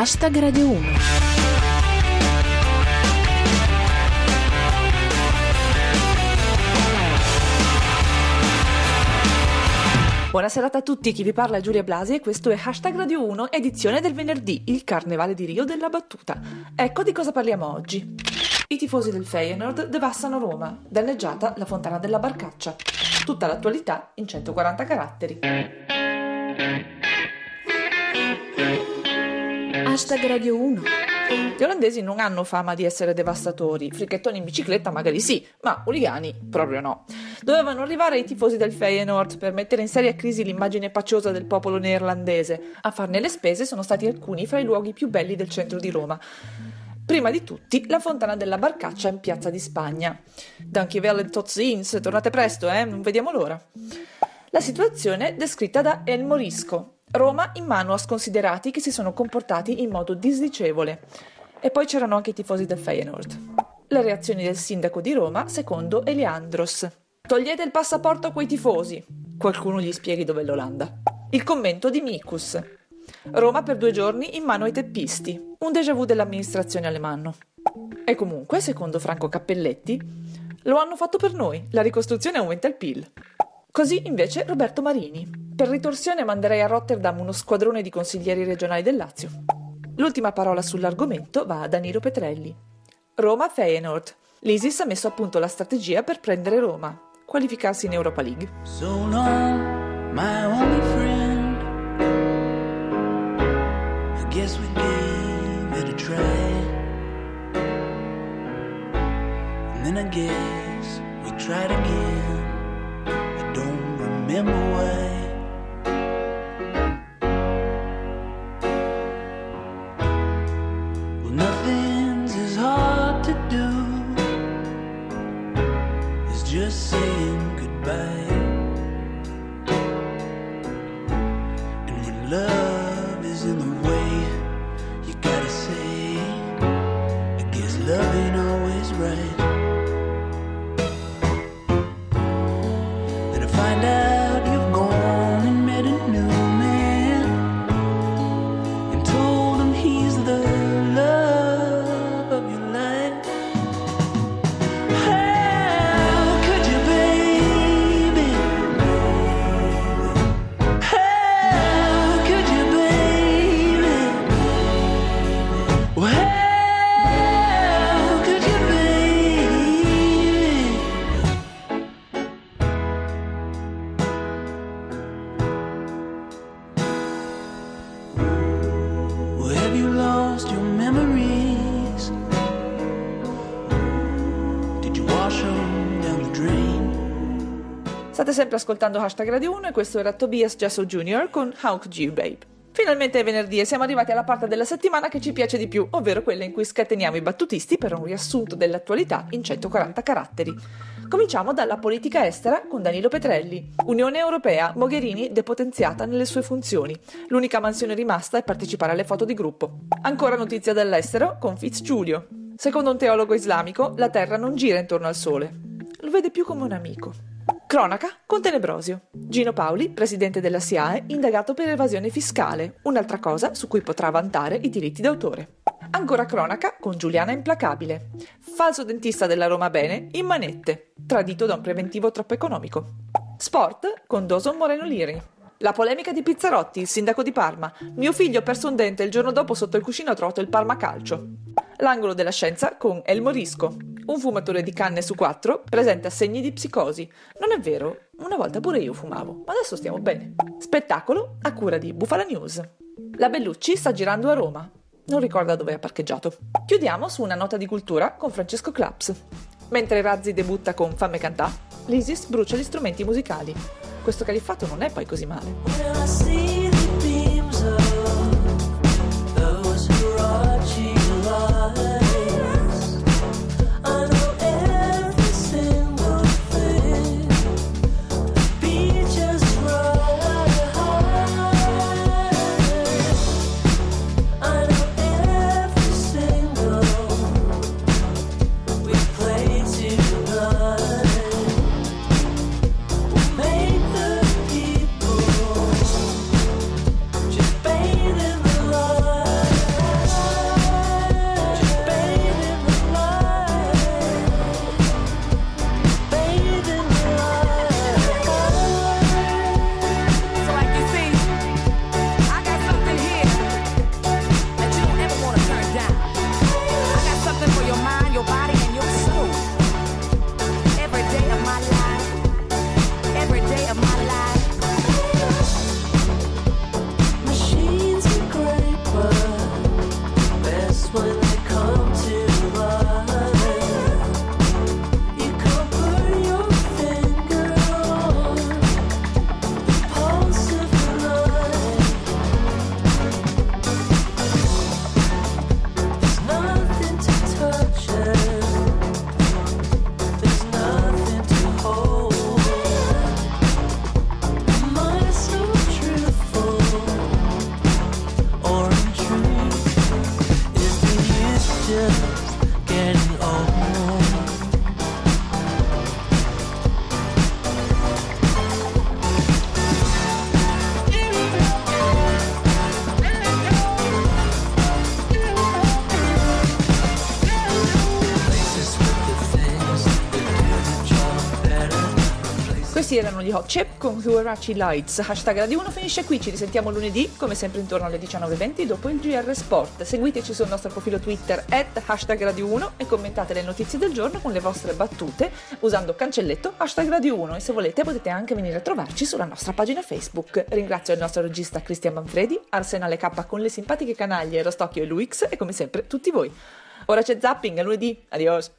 Hashtag Radio 1. Buonasera a tutti, chi vi parla è Giulia Blasi e questo è Hashtag Radio 1, edizione del venerdì, il Carnevale di Rio della Battuta. Ecco di cosa parliamo oggi. I tifosi del Feyenoord devastano Roma, danneggiata la fontana della Barcaccia. Tutta l'attualità in 140 caratteri. Hashtag Radio 1. Gli olandesi non hanno fama di essere devastatori, fricchettoni in bicicletta magari sì, ma uligani proprio no. Dovevano arrivare i tifosi del Feyenoord per mettere in seria crisi l'immagine paciosa del popolo neerlandese. A farne le spese sono stati alcuni fra i luoghi più belli del centro di Roma. Prima di tutti, la fontana della Barcaccia in Piazza di Spagna. Dankjewel en tot ziens, tornate presto, eh? Non vediamo l'ora. La situazione descritta da El Morisco, Roma in mano a sconsiderati che si sono comportati in modo disdicevole. E poi c'erano anche i tifosi del Feyenoord. Le reazioni del sindaco di Roma, secondo Eliandros. Togliete il passaporto a quei tifosi. Qualcuno gli spieghi dov'è l'Olanda. Il commento di Mikus. Roma per due giorni in mano ai teppisti. Un déjà vu dell'amministrazione alemanno. E comunque, secondo Franco Cappelletti, lo hanno fatto per noi. La ricostruzione aumenta il PIL. Così invece Roberto Marini. Per ritorsione manderei a Rotterdam uno squadrone di consiglieri regionali del Lazio. L'ultima parola sull'argomento va a Danilo Petrelli. Roma Feyenoord. L'ISIS ha messo a punto la strategia per prendere Roma, qualificarsi in Europa League. So long, my only friend. I guess we gave it a try. And then I guess we tried again. Remember why. Well, nothing's as hard to do as just saying goodbye. And when love is in the way, you gotta say, I guess love ain't always right. State sempre ascoltando Hashtag Radio 1 e questo era Tobias Jasso Jr. con How Could You Babe. Finalmente è venerdì e siamo arrivati alla parte della settimana che ci piace di più, ovvero quella in cui scateniamo i battutisti per un riassunto dell'attualità in 140 caratteri. Cominciamo dalla politica estera con Danilo Petrelli. Unione Europea, Mogherini depotenziata nelle sue funzioni. L'unica mansione rimasta è partecipare alle foto di gruppo. Ancora notizia dall'estero con Fitzgiulio. Secondo un teologo islamico, la Terra non gira intorno al Sole. Lo vede più come un amico. Cronaca con Tenebrosio. Gino Paoli, presidente della SIAE, indagato per evasione fiscale, un'altra cosa su cui potrà vantare i diritti d'autore. Ancora cronaca con Giuliana Implacabile. Falso dentista della Roma Bene in manette, tradito da un preventivo troppo economico. Sport con Doson Moreno Liri. La polemica di Pizzarotti, il sindaco di Parma. Mio figlio ha perso un dente il giorno dopo sotto il cuscino ha trovato il Parma Calcio. L'angolo della scienza con El Morisco. Un fumatore di canne su quattro presenta segni di psicosi. Non è vero, una volta pure io fumavo, ma adesso stiamo bene. Spettacolo a cura di Bufala News. La Bellucci sta girando a Roma. Non ricorda dove ha parcheggiato. Chiudiamo su una nota di cultura con Francesco Claps. Mentre Razzi debutta con Famme cantà, l'ISIS brucia gli strumenti musicali. Questo califfato non è poi così male. Questi erano gli Hot Chip con Huarachi Lights. Hashtag Radio 1 finisce qui, ci risentiamo lunedì, come sempre intorno alle 19.20 dopo il GR Sport. Seguiteci sul nostro profilo Twitter at hashtag Radio 1 e commentate le notizie del giorno con le vostre battute usando cancelletto hashtag Radio 1 e se volete potete anche venire a trovarci sulla nostra pagina Facebook. Ringrazio il nostro regista Cristian Manfredi, Arsenale K con le simpatiche canaglie Rostocchio e Luix e come sempre tutti voi. Ora c'è zapping, a lunedì, adios!